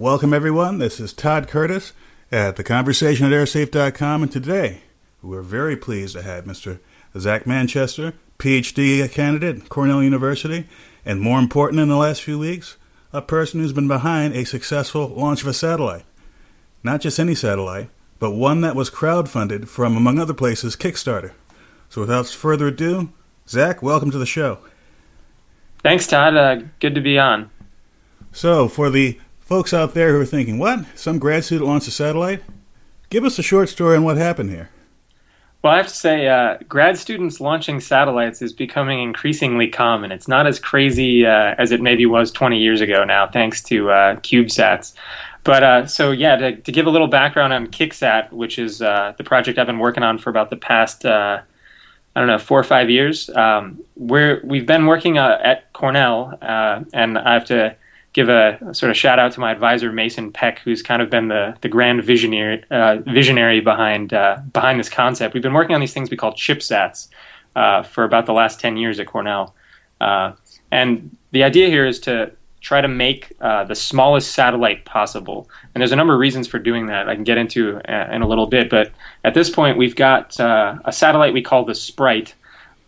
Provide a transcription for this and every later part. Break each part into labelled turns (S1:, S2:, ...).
S1: Welcome, everyone. This is Todd Curtis at the conversation at airsafe.com, and today we're very pleased to have Mr. Zac Manchester, PhD candidate at Cornell University, and more important in the last few weeks, a person who's been behind a successful launch of a satellite. Not just any satellite, but one that was crowdfunded from, among other places, Kickstarter. So without further ado, Zac, welcome to the show.
S2: Thanks, Todd. Uh, good to be on.
S1: So, for the folks out there who are thinking, what? Some grad student launched a satellite? Give us a short story on what happened here.
S2: Well, I have to say, uh, grad students launching satellites is becoming increasingly common. It's not as crazy uh, as it maybe was 20 years ago now, thanks to uh, CubeSats. But uh, so, yeah, to, to, give a little background on KickSat, which is uh, the project I've been working on for about the past, uh, I don't know, four or five years, um, we're, we've been working at Cornell, and I have to give a, a, sort of shout out to my advisor Mason Peck, who's kind of been the the grand visionary uh, visionary behind uh, behind this concept. We've been working on these things we call chipsats uh, for about the last ten years at Cornell, uh, and the idea here is to try to make uh, the smallest satellite possible. And there's a number of reasons for doing that. I can get into uh, in a little bit, but at this point we've got a satellite we call the Sprite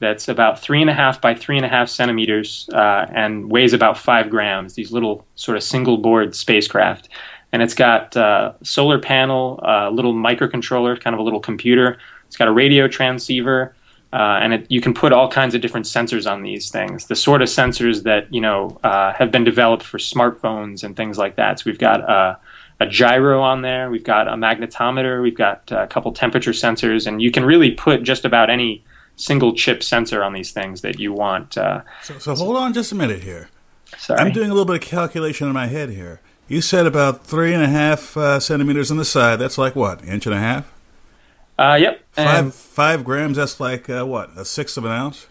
S2: that's about three and a half by three and a half centimeters uh, and weighs about five grams. These little sort of single board spacecraft, and it's got uh, solar panel, a uh, little microcontroller, kind of a little computer. It's got a radio transceiver, uh, and it, you can put all kinds of different sensors on these things. The sort of sensors that you know uh, have been developed for smartphones and things like that. So we've got uh, a gyro on there. We've got a magnetometer. We've got a couple temperature sensors, and you can really put just about any single chip sensor on these things that you want. Uh,
S1: so, so hold on just a minute here.
S2: Sorry.
S1: I'm doing a little bit of calculation in my head here. You said about three and a half uh, centimeters on the side. That's like what, inch and a half?
S2: Uh, yep.
S1: Five five grams. That's like uh, what, a sixth of an ounce?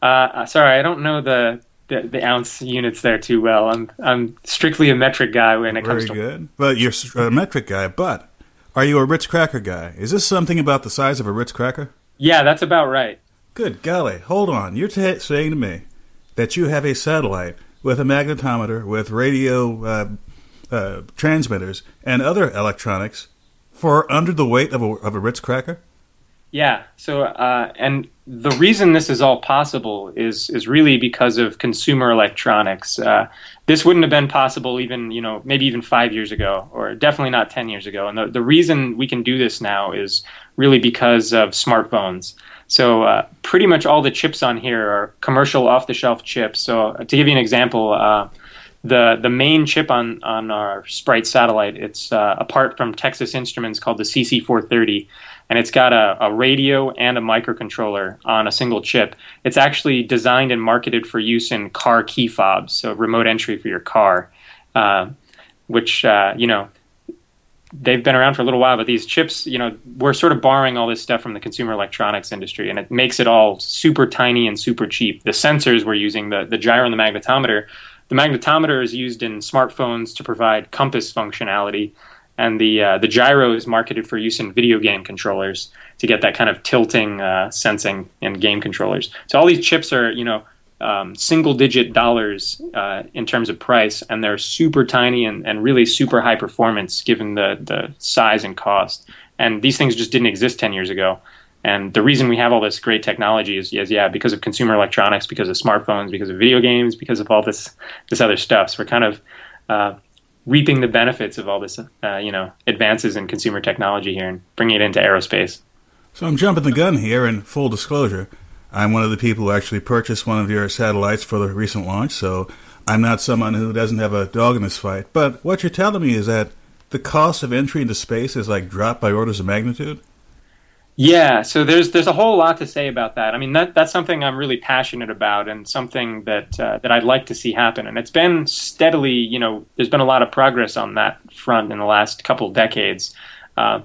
S2: Uh, sorry, I don't know the, the, the ounce units there too well. I'm I'm strictly a metric guy when it
S1: Very
S2: comes to.
S1: Very good. But you're a metric guy. But are you a Ritz cracker guy? Is this something about the size of a Ritz cracker?
S2: Yeah, that's about right.
S1: Good golly, hold on. You're t- saying to me that you have a satellite with a magnetometer, with radio uh, uh, transmitters, and other electronics for under the weight of a, of a Ritz cracker?
S2: Yeah. So, uh, and the reason this is all possible is is really because of consumer electronics. Uh, this wouldn't have been possible even you know maybe even five years ago, or definitely not ten years ago. And the the reason we can do this now is really because of smartphones. So, uh, pretty much all the chips on here are commercial off the shelf chips. So, uh, to give you an example. Uh, the, the main chip on, on our Sprite satellite, it's uh, a part from Texas Instruments called the CC430 and it's got a, a, radio and a microcontroller on a single chip. It's actually designed and marketed for use in car key fobs, so remote entry for your car, uh, which uh, you know they've been around for a little while. But these chips, you know, we're sort of borrowing all this stuff from the consumer electronics industry, and it makes it all super tiny and super cheap. The sensors we're using, the the gyro and the magnetometer. The magnetometer is used in smartphones to provide compass functionality and the uh, the gyro is marketed for use in video game controllers to get that kind of tilting uh, sensing in game controllers. So all these chips are you know um, single digit dollars uh, in terms of price, and they're super tiny and, and really super high performance given the the size and cost. And these things just didn't exist ten years ago. And the reason we have all this great technology is, is yeah, because of consumer electronics, because of smartphones, because of video games, because of all this this other stuff. So we're kind of uh, reaping the benefits of all this, uh, you know, advances in consumer technology here and bringing it into aerospace.
S1: So I'm jumping the gun here. In full disclosure, I'm one of the people who actually purchased one of your satellites for the recent launch. So I'm not someone who doesn't have a dog in this fight. But what you're telling me is that the cost of entry into space is like dropped by orders of magnitude.
S2: Yeah, so there's there's a whole lot to say about that. I mean, that that's something I'm really passionate about, and something that uh, that I'd like to see happen. And it's been steadily, you know, there's been a lot of progress on that front in the last couple decades. Uh,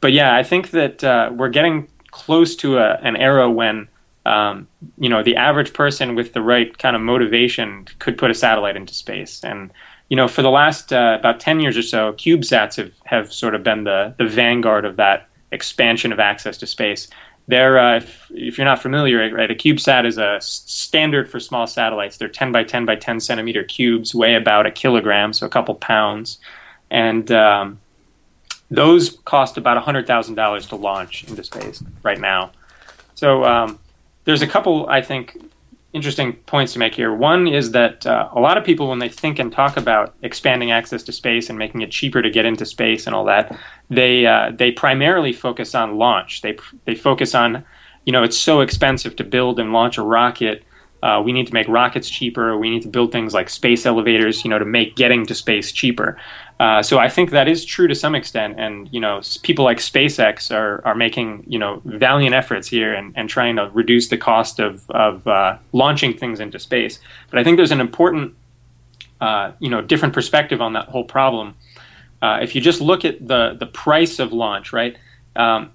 S2: but yeah, I think that uh, we're getting close to a, an era when um, you know the average person with the right kind of motivation could put a satellite into space. And you know, for the last uh, about ten years or so, CubeSats have have sort of been the the vanguard of that expansion of access to space. they're uh, if, if, you're not familiar, right, a CubeSat is a standard for small satellites. They're 10 by 10 by 10 centimeter cubes, weigh about a kilogram, so a couple pounds, and um, those cost about $100,000 to launch into space right now. So um, there's a couple, I think, interesting points to make here. One is that uh, a lot of people, when they think and talk about expanding access to space and making it cheaper to get into space and all that, they uh, they primarily focus on launch. They they focus on, you know, it's so expensive to build and launch a rocket. Uh, we need to make rockets cheaper. We need to build things like space elevators, you know, to make getting to space cheaper. Uh, so I think that is true to some extent, and you know, people like SpaceX are, are making you know valiant efforts here and, and trying to reduce the cost of of uh, launching things into space. But I think there's an important uh, you know different perspective on that whole problem. Uh, if you just look at the the price of launch, right? Um,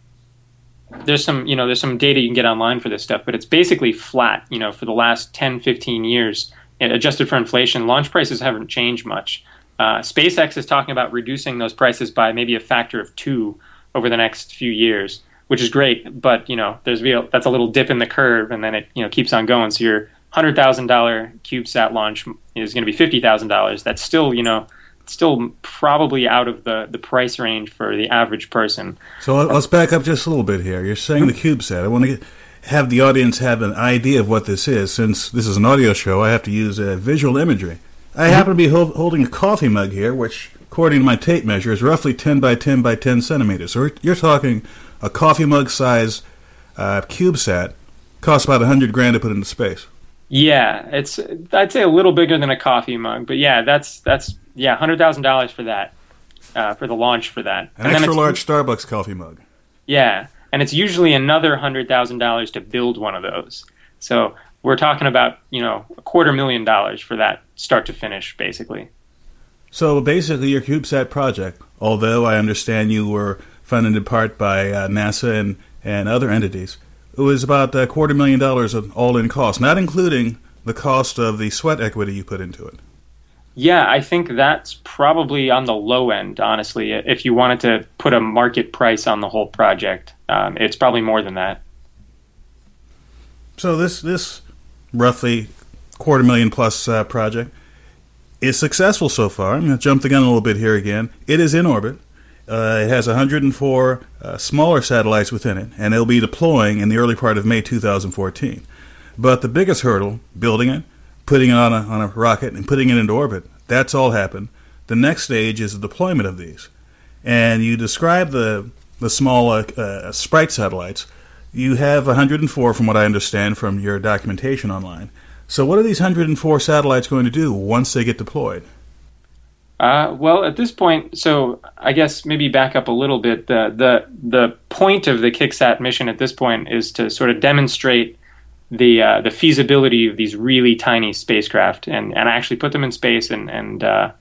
S2: there's some you know there's some data you can get online for this stuff, but it's basically flat. You know, for the last 10, 15 years, adjusted for inflation, launch prices haven't changed much. Uh, SpaceX is talking about reducing those prices by maybe a factor of two over the next few years, which is great. But you know, there's that's a little dip in the curve, and then it you know keeps on going. So your hundred thousand dollar CubeSat launch is going to be fifty thousand dollars. That's still you know still probably out of the, the price range for the average person.
S1: So let's back up just a little bit here. You're saying the CubeSat. I want to get, have the audience have an idea of what this is. Since this is an audio show, I have to use uh, visual imagery. I happen to be ho- holding a coffee mug here, which, according to my tape measure, is roughly 10 by 10 by 10 centimeters. So you're talking a coffee mug size uh, CubeSat costs about 100 grand to put into space.
S2: Yeah, it's I'd say a little bigger than a coffee mug, but yeah, that's that's yeah, hundred thousand dollars for that, uh, for the launch for that.
S1: An and extra large Starbucks coffee mug.
S2: Yeah, and it's usually another hundred thousand dollars to build one of those. So we're talking about you know a quarter million dollars for that start to finish, basically.
S1: So basically, your CubeSat project, although I understand you were funded in part by uh, NASA and, and other entities, it was about a quarter million dollars of all-in cost, not including the cost of the sweat equity you put into it.
S2: Yeah, I think that's probably on the low end, honestly. If you wanted to put a market price on the whole project, um, it's probably more than that.
S1: So this this roughly quarter million plus uh, project, is successful so far. I'm going to jump the gun a little bit here again. It is in orbit. Uh, it has 104 uh, smaller satellites within it, and it'll be deploying in the early part of May 2014. But the biggest hurdle, building it, putting it on a, on a rocket, and putting it into orbit, that's all happened. The next stage is the deployment of these. And you describe the, the small uh, uh Sprite satellites you have 104, from what I understand from your documentation online. So, what are these 104 satellites going to do once they get deployed?
S2: Uh, well, at this point, so I guess maybe back up a little bit. The the the point of the KickSat mission at this point is to sort of demonstrate the uh, the feasibility of these really tiny spacecraft and, and actually put them in space and and uh,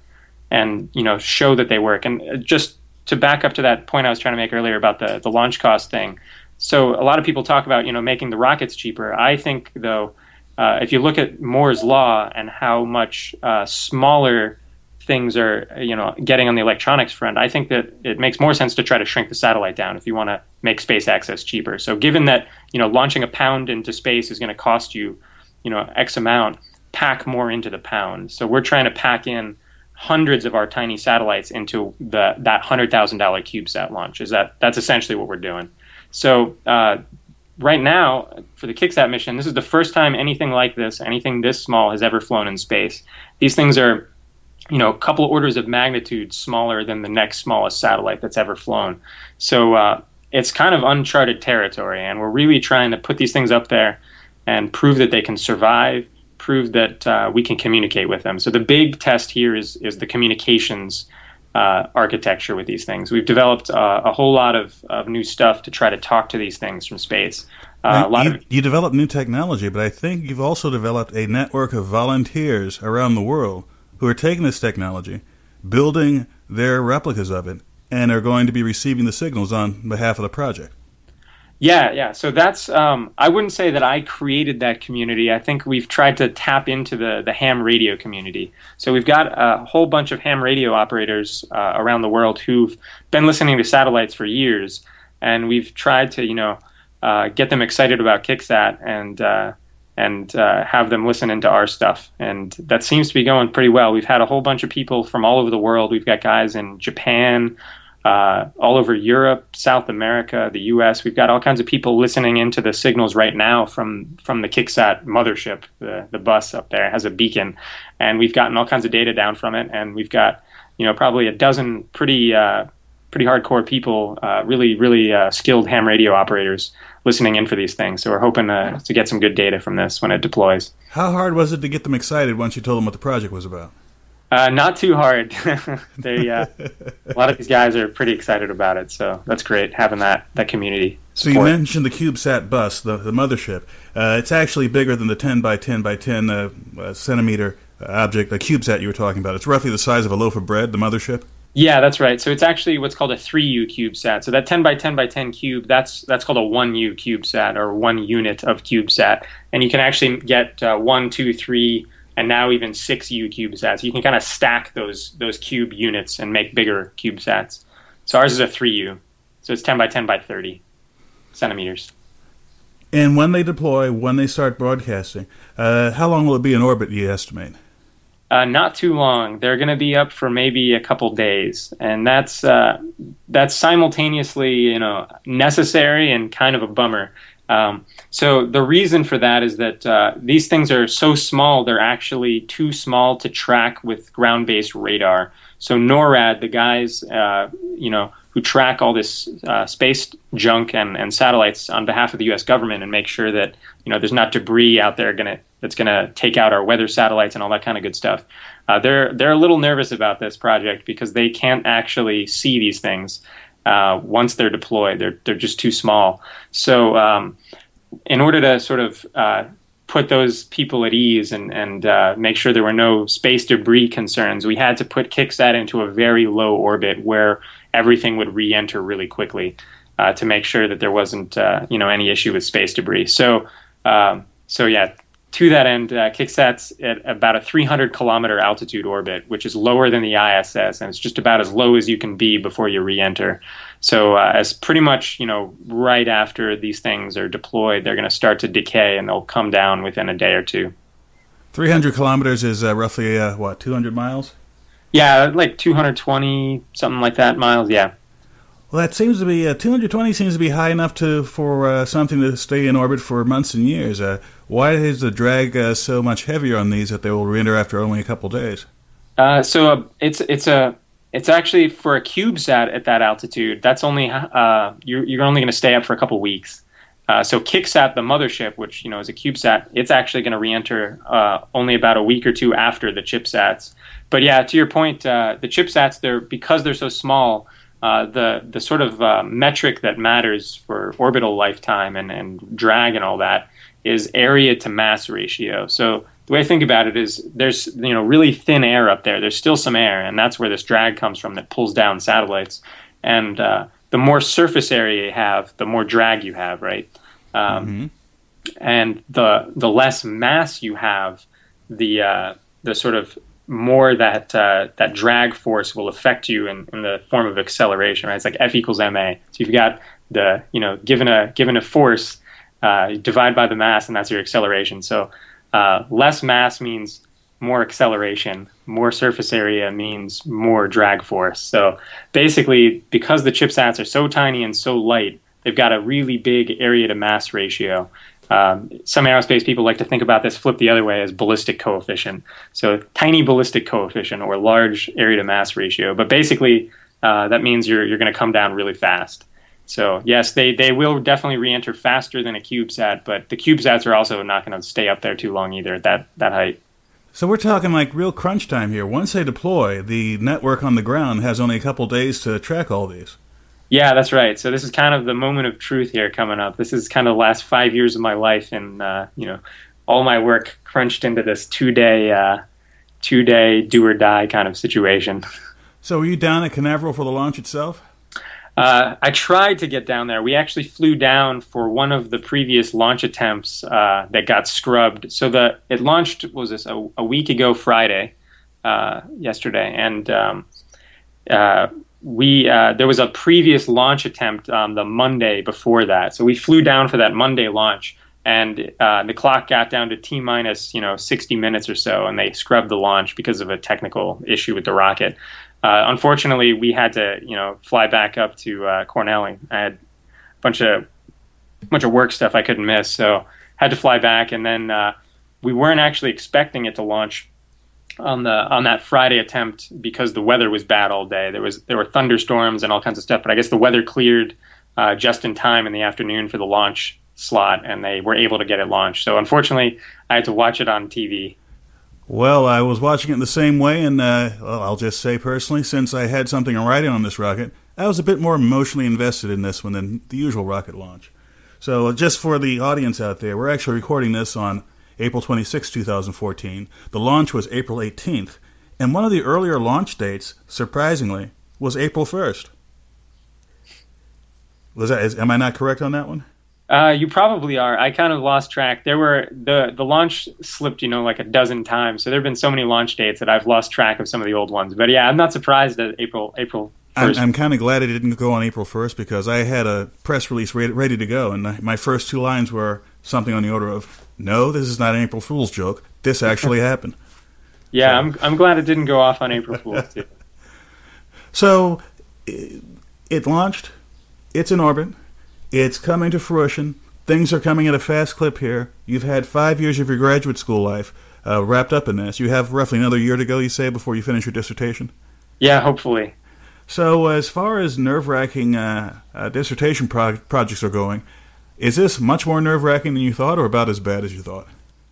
S2: and you know show that they work. And just to back up to that point I was trying to make earlier about the the launch cost thing. So a lot of people talk about you know making the rockets cheaper. I think though, uh, if you look at Moore's law and how much uh, smaller things are you know getting on the electronics front, I think that it makes more sense to try to shrink the satellite down if you want to make space access cheaper. So given that you know launching a pound into space is going to cost you you know X amount, pack more into the pound. So we're trying to pack in hundreds of our tiny satellites into the that hundred thousand dollar CubeSat launch. Is that that's essentially what we're doing. So uh, right now, for the KickSat mission, this is the first time anything like this, anything this small, has ever flown in space. These things are, you know, a couple orders of magnitude smaller than the next smallest satellite that's ever flown. So uh, it's kind of uncharted territory, and we're really trying to put these things up there and prove that they can survive, prove that uh, we can communicate with them. So the big test here is is the communications uh, architecture with these things. We've developed uh, a whole lot of, of new stuff to try to talk to these things from space.
S1: Uh, a lot you, of you developed new technology, but I think you've also developed a network of volunteers around the world who are taking this technology, building their replicas of it, and are going to be receiving the signals on behalf of the project.
S2: Yeah, yeah. So that's um, I wouldn't say that I created that community. I think we've tried to tap into the the ham radio community. So we've got a whole bunch of ham radio operators uh, around the world who've been listening to satellites for years, and we've tried to you know uh, get them excited about Kicksat and uh, and uh, have them listen into our stuff. And that seems to be going pretty well. We've had a whole bunch of people from all over the world. We've got guys in Japan, uh, all over Europe, South America, the U.S. We've got all kinds of people listening into the signals right now from from the Kicksat mothership. The the bus up there has a beacon, and we've gotten all kinds of data down from it. And we've got you know probably a dozen pretty uh, pretty hardcore people, uh, really really uh, skilled ham radio operators listening in for these things. So we're hoping to, to get some good data from this when it deploys.
S1: How hard was it to get them excited once you told them what the project was about?
S2: Uh, not too hard. they, uh, a lot of these guys are pretty excited about it, so that's great having that that community.
S1: Support. So you mentioned the CubeSat bus, the, the mothership. Uh, it's actually bigger than the 10 by 10 by 10 uh, uh, centimeter object, the CubeSat you were talking about. It's roughly the size of a loaf of bread, the mothership.
S2: Yeah, that's right. So it's actually what's called a 3U CubeSat. So that 10 by 10 by 10 cube, that's that's called a 1U CubeSat or one unit of CubeSat. And you can actually get uh, one, two, three, and now even 6U CubeSats. You can kind of stack those those cube units and make bigger CubeSats. So ours is a 3U. So it's 10 by 10 by 30 centimeters.
S1: And when they deploy, when they start broadcasting, uh, how long will it be in orbit, you estimate?
S2: Uh, not too long. They're going to be up for maybe a couple days, and that's uh, that's simultaneously you know necessary and kind of a bummer. Um, so the reason for that is that uh, these things are so small; they're actually too small to track with ground-based radar. So NORAD, the guys uh, you know who track all this uh, space junk and, and satellites on behalf of the U.S. government and make sure that you know there's not debris out there to that's going to take out our weather satellites and all that kind of good stuff. Uh, they're they're a little nervous about this project because they can't actually see these things uh, once they're deployed. They're they're just too small. So um, in order to sort of uh, put those people at ease and and uh, make sure there were no space debris concerns, we had to put Kicksat into a very low orbit where everything would re-enter really quickly uh, to make sure that there wasn't uh, you know any issue with space debris. So. Um, so yeah, to that end, uh, Kicksat's at about a 300 kilometer altitude orbit, which is lower than the ISS, and it's just about as low as you can be before you re-enter. So, uh, as pretty much you know, right after these things are deployed, they're going to start to decay, and they'll come down within a day or two.
S1: 300 kilometers is uh, roughly uh, what 200 miles.
S2: Yeah, like 220 something like that miles. Yeah.
S1: Well, that seems to be uh, 220 seems to be high enough to for uh, something to stay in orbit for months and years. Uh, why is the drag uh, so much heavier on these that they will re-enter after only a couple days?
S2: Uh, so uh, it's it's a it's actually for a CubeSat at that altitude. That's only you're you're only going to stay up for a couple weeks. so Kicksat, the mothership, which you know is a CubeSat, it's actually going to re-enter only about a week or two after the ChipSats. But yeah, to your point, the ChipSats, they're because they're so small uh, the the sort of uh, metric that matters for orbital lifetime and, and drag and all that is area to mass ratio. So the way I think about it is there's you know really thin air up there. There's still some air, and that's where this drag comes from that pulls down satellites. And uh, the more surface area you have, the more drag you have, right? Um, mm-hmm. And the the less mass you have, the uh, the sort of more that uh, that drag force will affect you in, in the form of acceleration, right? It's like F equals ma. So you've got the you know given a given a force, uh, divide by the mass, and that's your acceleration. So uh, less mass means more acceleration. More surface area means more drag force. So basically, because the chipsats are so tiny and so light, they've got a really big area to mass ratio. Um, some aerospace people like to think about this flip the other way as ballistic coefficient. So tiny ballistic coefficient or large area to mass ratio. But basically, uh, that means you're you're going to come down really fast. So yes, they, they will definitely re-enter faster than a CubeSat, but the CubeSats are also not going to stay up there too long either at that that height.
S1: So we're talking like real crunch time here. Once they deploy, the network on the ground has only a couple days to track all these.
S2: Yeah, that's right. So this is kind of the moment of truth here coming up. This is kind of the last five years of my life, and uh, you know, all my work crunched into this two day, uh, two day do or die kind of situation.
S1: So, were you down at Canaveral for the launch itself?
S2: Uh, I tried to get down there. We actually flew down for one of the previous launch attempts uh, that got scrubbed. So the it launched was this a, a week ago Friday, uh, yesterday, and um, uh, we uh, there was a previous launch attempt on the Monday before that, so we flew down for that Monday launch, and uh, the clock got down to t minus you know 60 minutes or so, and they scrubbed the launch because of a technical issue with the rocket. Uh, unfortunately, we had to you know fly back up to uh, Cornell. I had a bunch of bunch of work stuff I couldn't miss, so had to fly back, and then uh, we weren't actually expecting it to launch on the on that Friday attempt because the weather was bad all day. There was there were thunderstorms and all kinds of stuff, but I guess the weather cleared uh, just in time in the afternoon for the launch slot, and they were able to get it launched. So unfortunately, I had to watch it on TV.
S1: Well, I was watching it the same way, and uh, well, I'll just say personally, since I had something in writing on this rocket, I was a bit more emotionally invested in this one than the usual rocket launch. So, just for the audience out there, we're actually recording this on April 26, 2014. The launch was April 18th, and one of the earlier launch dates, surprisingly, was April 1st. Was that? Is, am I not correct on that one?
S2: Uh, you probably are. I kind of lost track. There were the the launch slipped, you know, like a dozen times. So there have been so many launch dates that I've lost track of some of the old ones. But yeah, I'm not surprised that April April. 1st.
S1: I'm, I'm kind of glad it didn't go on April 1st because I had a press release ready, ready to go, and my first two lines were something on the order of no, this is not an April Fool's joke. This actually happened.
S2: Yeah, so. I'm I'm glad it didn't go off on April Fool's too.
S1: so it, it launched. It's in orbit. It's coming to fruition. Things are coming at a fast clip here. You've had five years of your graduate school life uh, wrapped up in this. You have roughly another year to go, you say, before you finish your dissertation.
S2: Yeah, hopefully.
S1: So, as far as nerve wracking uh, uh, dissertation pro- projects are going, is this much more nerve wracking than you thought, or about as bad as you thought?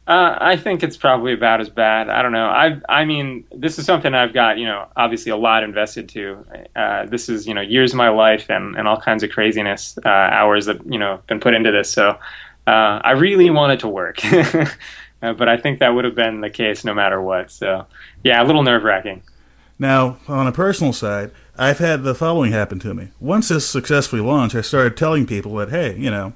S2: Uh, I think it's probably about as bad. I don't know. I I mean, this is something I've got, you know, obviously a lot invested to. Uh, this is, you know, years of my life and, and all kinds of craziness, uh, hours that, you know, been put into this. So uh, I really want it to work. Uh, but I think that would have been the case no matter what. So, yeah, a little nerve wracking.
S1: Now, on a personal side, I've had the following happen to me. Once this successfully launched, I started telling people that, hey, you know,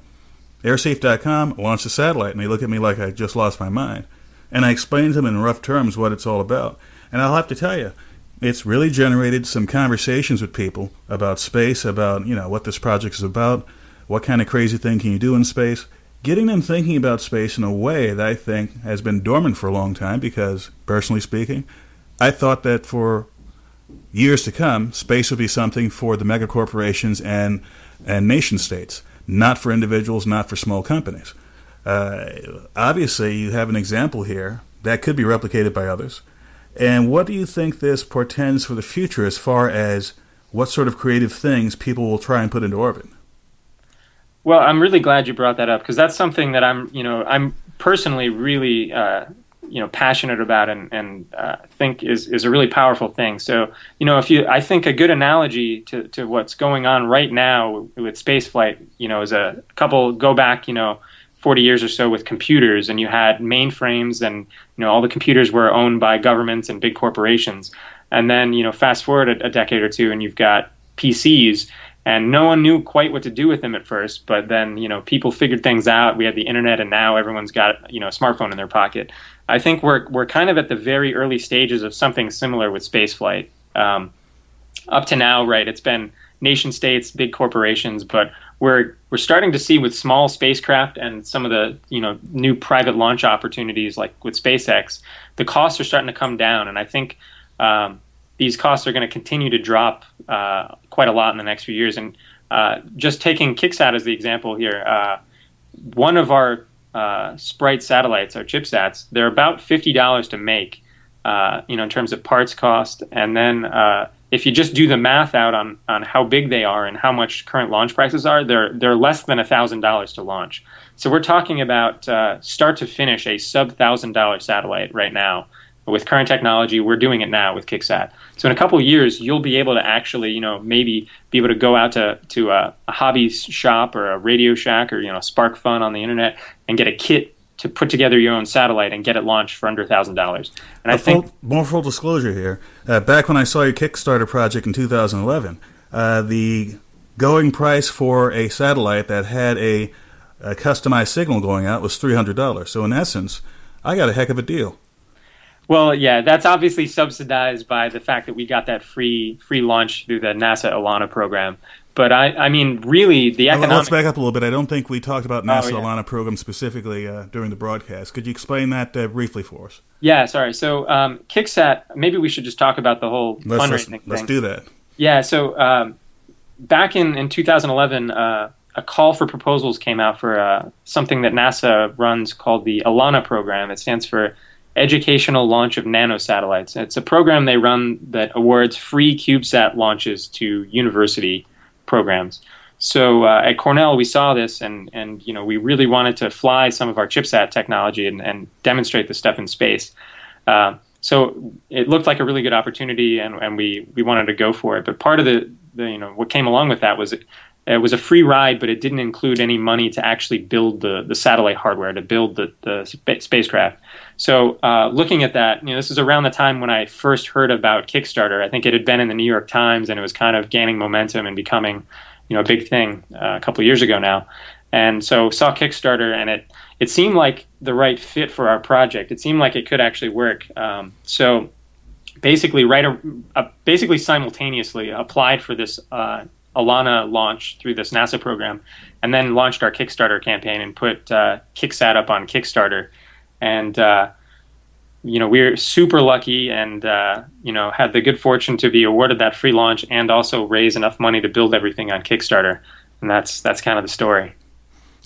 S1: airsafe.com launched a satellite, and they look at me like I just lost my mind. And I explained to them in rough terms what it's all about. And I'll have to tell you, it's really generated some conversations with people about space, about you know what this project is about, what kind of crazy thing can you do in space, getting them thinking about space in a way that I think has been dormant for a long time. Because personally speaking, I thought that for years to come, space would be something for the megacorporations and and nation states not for individuals, not for small companies. Uh, obviously, you have an example here that could be replicated by others. And what do you think this portends for the future as far as what sort of creative things people will try and put into orbit?
S2: Well, I'm really glad you brought that up because that's something that I'm, you know, I'm personally really uh, you know passionate about and and uh, think is is a really powerful thing. So you know if you I think a good analogy to to what's going on right now with spaceflight you know is a couple go back you know 40 years or so with computers and you had mainframes and you know all the computers were owned by governments and big corporations and then you know fast forward a, a decade or two and you've got PCs and no one knew quite what to do with them at first but then you know people figured things out we had the internet and now everyone's got you know a smartphone in their pocket I think we're we're kind of at the very early stages of something similar with spaceflight. Um, up to now, right? It's been nation states, big corporations, but we're we're starting to see with small spacecraft and some of the you know new private launch opportunities like with SpaceX, the costs are starting to come down, and I think um, these costs are going to continue to drop uh, quite a lot in the next few years. And uh, just taking KickSat as the example here, uh, one of our uh, Sprite satellites, our chipsats, they're about fifty dollars to make. Uh, you know, in terms of parts cost, and then uh, if you just do the math out on on how big they are and how much current launch prices are, they're they're less than thousand dollars to launch. So we're talking about start to finish a sub thousand dollar satellite right now with current technology, we're doing it now with KickSat. So in a couple of years, you'll be able to actually, you know, maybe be able to go out to to a, a hobby shop or a Radio Shack or you know SparkFun on the internet and get a kit to put together your own satellite and get it launched for under thousand dollars. And
S1: a I think full, more full disclosure here. Uh, back when I saw your Kickstarter project in 2011, uh, the going price for a satellite that had a, a customized signal going out was three hundred dollars. So in essence, I got a heck of a deal.
S2: Well, yeah, that's obviously subsidized by the fact that we got that free free launch through the NASA ELaNa program. But I, I mean, really, the economic.
S1: Let's back up a little bit. I don't think we talked about NASA
S2: Oh, yeah.
S1: ELaNa program specifically uh, during the broadcast. Could you explain that uh, briefly for us?
S2: Yeah, sorry. So um, Kicksat. Maybe we should just talk about the whole
S1: Let's, let's,
S2: fundraising
S1: let's do that.
S2: Yeah, so um, back in, in 2011, uh, a call for proposals came out for uh, something that NASA runs called the ELaNa program. It stands for Educational Launch of Nanosatellites. It's a program they run that awards free CubeSat launches to university programs. So uh, at Cornell, we saw this, and, and you know we really wanted to fly some of our ChipSat technology and, and demonstrate the stuff in space. Uh, so it looked like a really good opportunity, and, and we, we wanted to go for it. But part of the, the you know what came along with that was it, it was a free ride, but it didn't include any money to actually build the, the satellite hardware to build the, the spa- spacecraft. So uh, looking at that, you know, this is around the time when I first heard about Kickstarter. I think it had been in the New York Times, and it was kind of gaining momentum and becoming, you know, a big thing uh, a couple of years ago now. And so saw Kickstarter, and it it seemed like the right fit for our project. It seemed like it could actually work. Um, so basically, right, uh, basically simultaneously applied for this uh, ELaNa launch through this NASA program, and then launched our Kickstarter campaign and put uh, Kicksat up on Kickstarter, and uh, you know we are super lucky and uh, you know had the good fortune to be awarded that free launch and also raise enough money to build everything on Kickstarter, and that's that's kind of the story.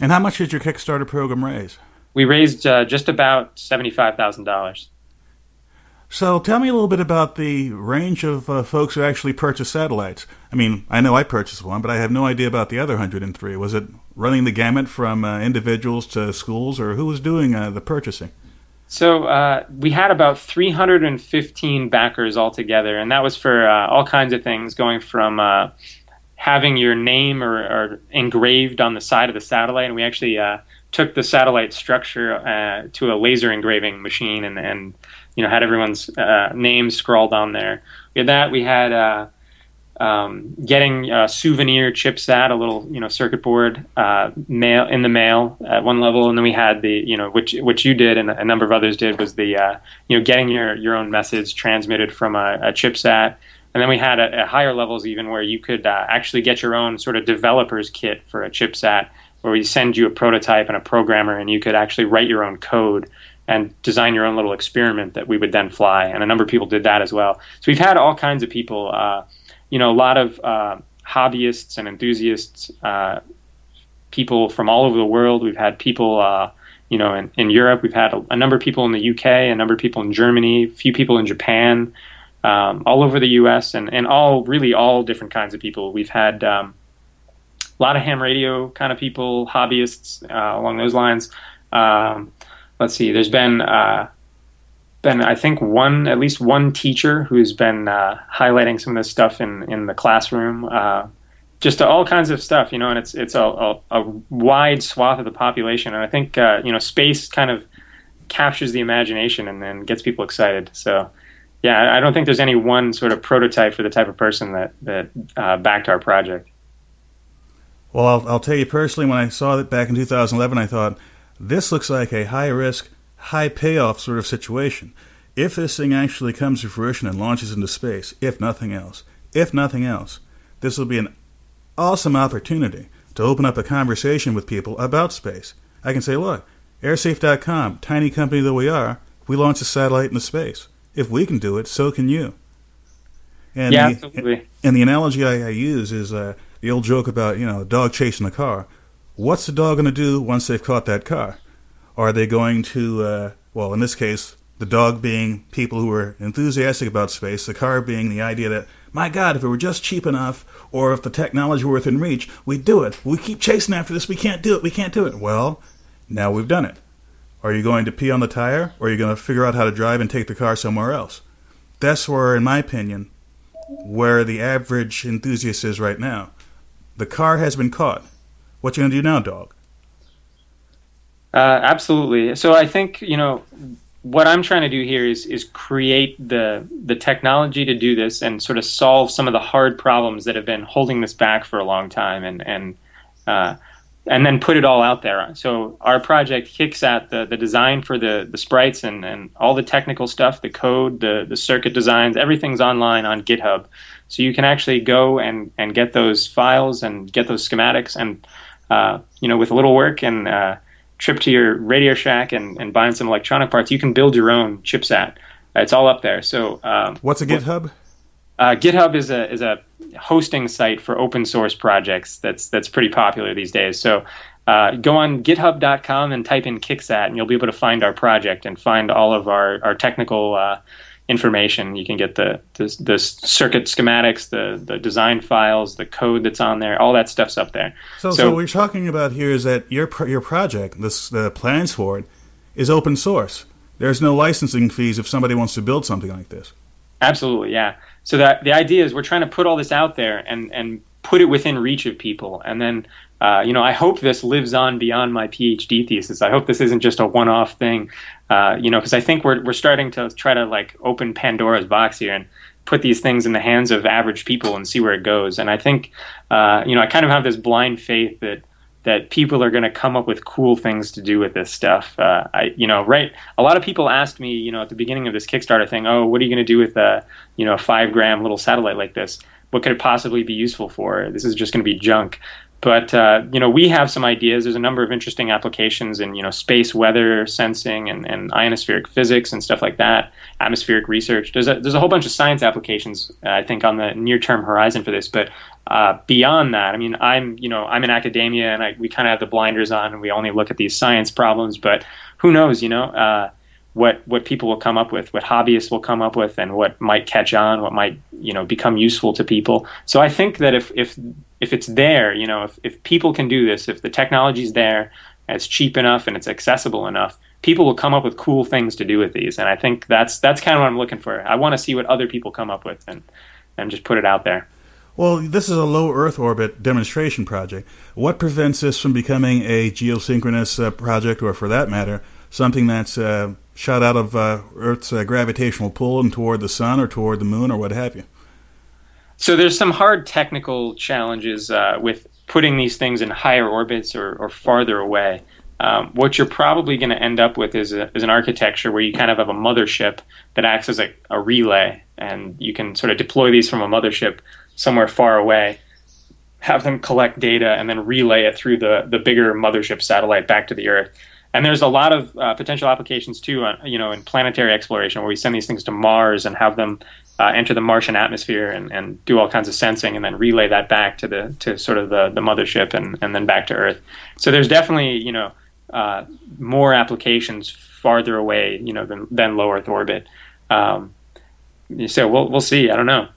S1: And how much did your Kickstarter program raise?
S2: We raised uh, just about seventy-five thousand dollars.
S1: So tell me a little bit about the range of uh, folks who actually purchase satellites. I mean, I know I purchased one, but I have no idea about the other 103. Was it running the gamut from uh, individuals to schools, or who was doing uh, the purchasing?
S2: So uh, we had about 315 backers altogether, and that was for uh, all kinds of things, going from uh, having your name or, or engraved on the side of the satellite, and we actually took the satellite structure to a laser engraving machine, and, and you know had everyone's uh, name scrawled on there. We had that. We had uh, um, getting a souvenir chipsat, a little you know circuit board uh, mail in the mail at one level, and then we had the you know which which you did and a number of others did was the uh, you know getting your your own message transmitted from a, a chipsat. And then we had at higher levels even where you could uh, actually get your own sort of developer's kit for a chipsat, where we send you a prototype and a programmer, and you could actually write your own code and design your own little experiment that we would then fly. And a number of people did that as well. So we've had all kinds of people, uh, you know, a lot of uh, hobbyists and enthusiasts, uh, people from all over the world. We've had people, uh, you know, in, in Europe. We've had a, a number of people in the UK, a number of people in Germany, a few people in Japan, um, all over the US, and, and all really all different kinds of people. We've had um, a lot of ham radio kind of people, hobbyists uh, along those lines. Um, let's see, there's been uh, been I think one at least one teacher who's been uh, highlighting some of this stuff in in the classroom. Uh, just all kinds of stuff, you know, and it's it's a, a, a wide swath of the population, and I think uh, you know space kind of captures the imagination and then gets people excited. So, yeah, I- don't think there's any one sort of prototype for the type of person that that uh, backed our project.
S1: Well, I'll, I'll tell you personally, when I saw it back in 2011, I thought, this looks like a high risk, high payoff sort of situation. If this thing actually comes to fruition and launches into space, if nothing else, if nothing else, this will be an awesome opportunity to open up a conversation with people about space. I can say, look, airsafe.com, tiny company that we are, we launched a satellite into space. If we can do it, so can you. And
S2: yeah,
S1: the,
S2: absolutely.
S1: and the analogy I, I use is uh, the old joke about you know a dog chasing a car. What's the dog going to do once they've caught that car? Are they going to uh, well, in this case, the dog being people who are enthusiastic about space, the car being the idea that my God, if it were just cheap enough, or if the technology were within reach, we'd do it. We keep chasing after this. We can't do it. We can't do it. Well, now we've done it. Are you going to pee on the tire, or are you going to figure out how to drive and take the car somewhere else? That's where, in my opinion, where the average enthusiast is right now. The car has been caught. What you gonna do now, dog?
S2: Uh, absolutely. So I think you know what I'm trying to do here is is create the the technology to do this and sort of solve some of the hard problems that have been holding this back for a long time. And and uh, and then put it all out there. So our project KickSat the, the design for the, the sprites and, and all the technical stuff, the code, the, the circuit designs, everything's online on GitHub. So you can actually go and, and get those files and get those schematics and, uh, you know, with a little work and uh, trip to your Radio Shack and, and buying some electronic parts, you can build your own chipsat. It's all up there. So um,
S1: what's a GitHub?
S2: Uh, GitHub is a is a hosting site for open source projects. That's that's pretty popular these days. So uh, go on GitHub.com and type in Kicksat, and you'll be able to find our project and find all of our our technical uh, information. You can get the, the, the circuit schematics, the the design files, the code that's on there. All that stuff's up there.
S1: So, so, so what we're talking about here is that your your project, this the plans for it, is open source. There's no licensing fees if somebody wants to build something like this.
S2: Absolutely, yeah. So that the idea is we're trying to put all this out there and and put it within reach of people, and then uh, you know I hope this lives on beyond my PhD thesis. I hope this isn't just a one-off thing, uh, you know, because I think we're we're starting to try to like open Pandora's box here and put these things in the hands of average people and see where it goes. And I think uh, you know I kind of have this blind faith that that people are going to come up with cool things to do with this stuff. Uh, I, you know, right? A lot of people asked me, you know, at the beginning of this Kickstarter thing, oh, what are you going to do with a, you know, a five gram little satellite like this? What could it possibly be useful for? This is just going to be junk. But uh, you know, we have some ideas. There's a number of interesting applications in you know space weather sensing and, and ionospheric physics and stuff like that. Atmospheric research. There's a there's a whole bunch of science applications uh, I think on the near term horizon for this. But uh, beyond that, I mean, I'm you know I'm in academia and I, we kind of have the blinders on and we only look at these science problems. But who knows? You know uh, what what people will come up with, what hobbyists will come up with, and what might catch on, what might you know become useful to people. So I think that if if if it's there, you know, if if people can do this, if the technology's there, it's cheap enough and it's accessible enough, people will come up with cool things to do with these. And I think that's that's kind of what I'm looking for. I want to see what other people come up with and and just put it out there.
S1: Well, this is a low Earth orbit demonstration project. What prevents this from becoming a geosynchronous uh, project, or for that matter, something that's uh, shot out of uh, Earth's uh, gravitational pull and toward the sun or toward the moon or what have you?
S2: So there's some hard technical challenges uh, with putting these things in higher orbits or, or farther away. Um, what you're probably going to end up with is, a, is an architecture where you kind of have a mothership that acts as a, a relay, and you can sort of deploy these from a mothership somewhere far away, have them collect data, and then relay it through the, the bigger mothership satellite back to the Earth. And there's a lot of uh, potential applications too, uh, you know, in planetary exploration, where we send these things to Mars and have them uh, enter the Martian atmosphere and, and do all kinds of sensing, and then relay that back to the to sort of the, the mothership and, and then back to Earth. So there's definitely you know uh, more applications farther away, you know, than than low Earth orbit. Um, so we'll we'll see. I don't know.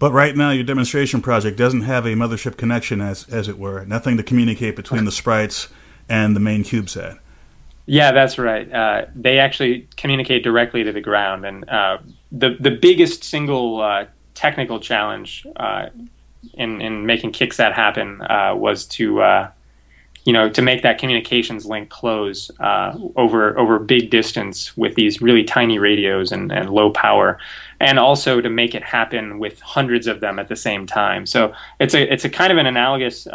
S1: But right now, your demonstration project doesn't have a mothership connection, as as it were. Nothing to communicate between the sprites and the main CubeSat.
S2: Yeah, that's right. Uh, they actually communicate directly to the ground, and uh, the the biggest single uh, technical challenge uh, in in making Kicksat happen uh, was to uh, you know to make that communications link close over over big distance with these really tiny radios and, and low power, and also to make it happen with hundreds of them at the same time. So it's a it's a kind of an analogous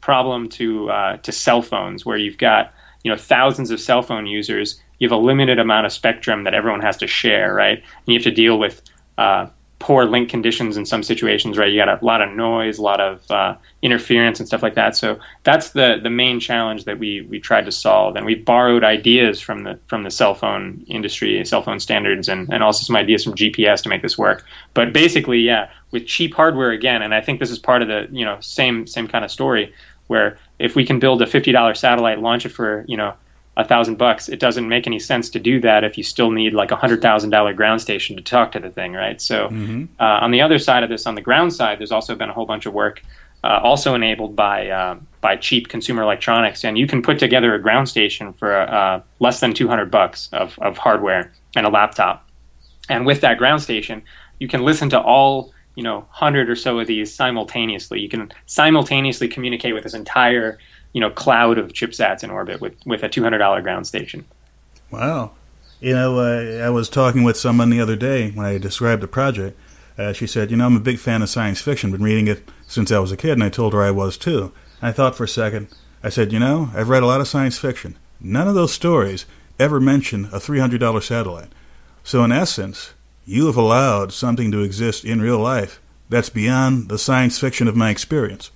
S2: problem to to cell phones where you've got you know thousands of cell phone users you have a limited amount of spectrum that everyone has to share right? And you have to deal with uh, poor link conditions in some situations right? You got a lot of noise a lot of uh, interference and stuff like that. So that's the the main challenge that we we tried to solve. And we borrowed ideas from the from the cell phone industry cell phone standards and, and also some ideas from gps to make this work. But basically yeah with cheap hardware again and i think this is part of the you know same same kind of story where if we can build a $50 satellite, launch it for, you know, a thousand bucks, it doesn't make any sense to do that if you still need like a hundred thousand dollar ground station to talk to the thing, right? So mm-hmm. uh, on the other side of this, on the ground side, there's also been a whole bunch of work, uh, also enabled by uh, by cheap consumer electronics, and you can put together a ground station for uh, less than two hundred bucks of of hardware and a laptop, and with that ground station, you can listen to all you know, hundred or so of these simultaneously. You can simultaneously communicate with this entire, you know, cloud of chipsats in orbit with with a two hundred dollar ground station.
S1: Wow. You know, uh, I was talking with someone the other day when I described the project. Uh, she said, "You know, I'm a big fan of science fiction. Been reading it since I was a kid." And I told her I was too. I thought for a second, I said, you know, I've read a lot of science fiction. None of those stories ever mention a $300 satellite. So, in essence, you have allowed something to exist in real life that's beyond the science fiction of my experience.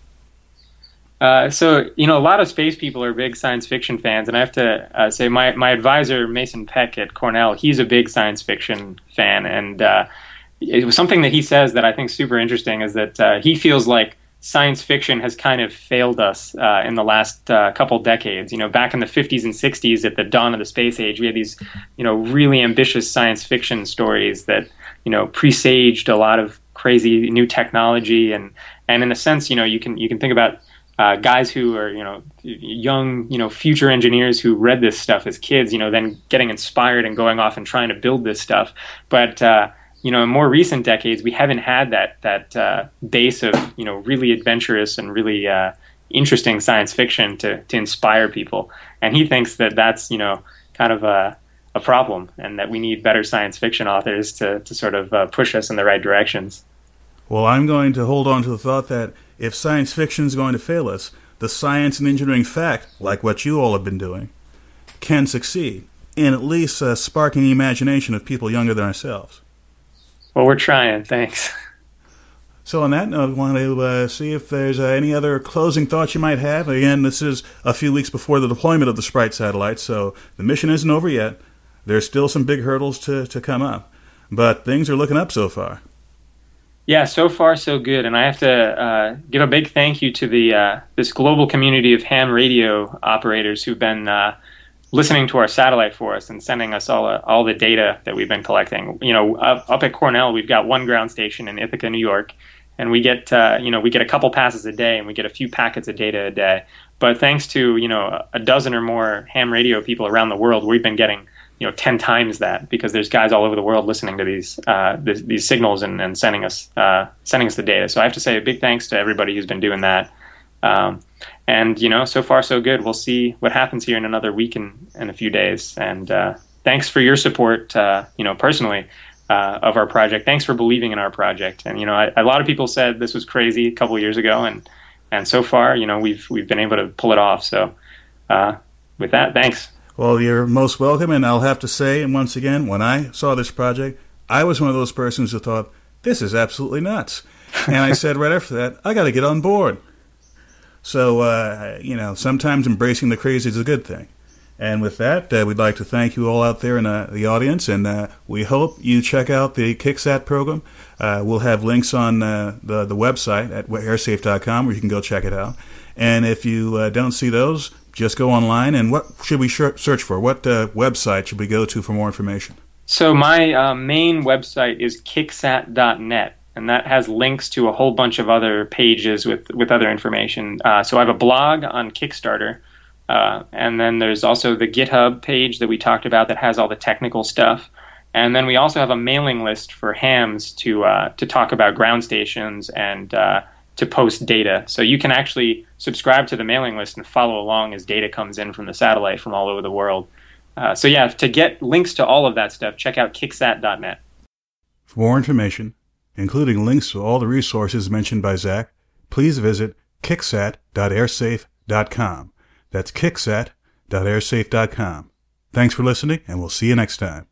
S2: Uh, so you know, a lot of space people are big science fiction fans, and I have to uh, say, my my advisor Mason Peck at Cornell, he's a big science fiction fan, and uh, it was something that he says that I think super interesting is that uh, he feels like science fiction has kind of failed us uh, in the last uh, couple decades. You know, back in the 50s and 60s, at the dawn of the space age, we had these, you know, really ambitious science fiction stories that, you know, presaged a lot of crazy new technology, and and in a sense, you know, you can you can think about uh, guys who are you know young you know future engineers who read this stuff as kids you know then getting inspired and going off and trying to build this stuff but uh, you know in more recent decades we haven't had that that uh, base of you know really adventurous and really uh, interesting science fiction to to inspire people and he thinks that that's you know kind of a a problem and that we need better science fiction authors to, to sort of uh, push us in the right directions.
S1: Well, I'm going to hold on to the thought that if science fiction is going to fail us, the science and engineering fact, like what you all have been doing, can succeed in at least uh, sparking the imagination of people younger than ourselves.
S2: Well, we're trying. Thanks.
S1: So, on that note, I want to uh, see if there's uh, any other closing thoughts you might have. Again, this is a few weeks before the deployment of the Sprite satellite, so the mission isn't over yet. There's still some big hurdles to, to come up, but things are looking up so far.
S2: Yeah, so far so good, and I have to uh, give a big thank you to the uh, this global community of ham radio operators who've been uh, listening to our satellite for us and sending us all uh, all the data that we've been collecting. You know, up, up, at Cornell, we've got one ground station in Ithaca, New York, and we get uh, you know we get a couple passes a day, and we get a few packets of data a day. But thanks to you know a dozen or more ham radio people around the world, we've been getting you know 10 times that because there's guys all over the world listening to these uh, these, these, signals and, and sending us uh, sending us the data. So I have to say a big thanks to everybody who's been doing that. Um, and you know, so far so good. We'll see what happens here in another week and in a few days. And uh, thanks for your support. Uh, you know, personally. Uh, of our project. Thanks for believing in our project. And you know, I, a lot of people said this was crazy a couple years ago, and and so far, you know, we've we've been able to pull it off. So, uh, with that, thanks.
S1: Well, you're most welcome, and I'll have to say, and once again, when I saw this project, I was one of those persons who thought, this is absolutely nuts. And I said right after that, I got to get on board. So, uh, you know, sometimes embracing the crazy is a good thing. And with that, uh, we'd like to thank you all out there in uh, the audience, and uh, we hope you check out the Kicksat program. Uh, we'll have links on uh, the, the website at airsafe.com where you can go check it out. And if you uh, don't see those, just go online. And what should we search for? What website should we go to for more information?
S2: So my main website is kicksat.net, and that has links to a whole bunch of other pages with with other information. Uh, so I have a blog on Kickstarter. Uh, and then there's also the GitHub page that we talked about that has all the technical stuff. And then we also have a mailing list for hams to uh, to talk about ground stations and uh, to post data. So you can actually subscribe to the mailing list and follow along as data comes in from the satellite from all over the world. Uh, so yeah, to get links to all of that stuff, check out kicksat.net.
S1: For more information, including links to all the resources mentioned by Zac, please visit kicksat.airsafe.com. That's kicksat.airsafe.com. Thanks for listening, and we'll see you next time.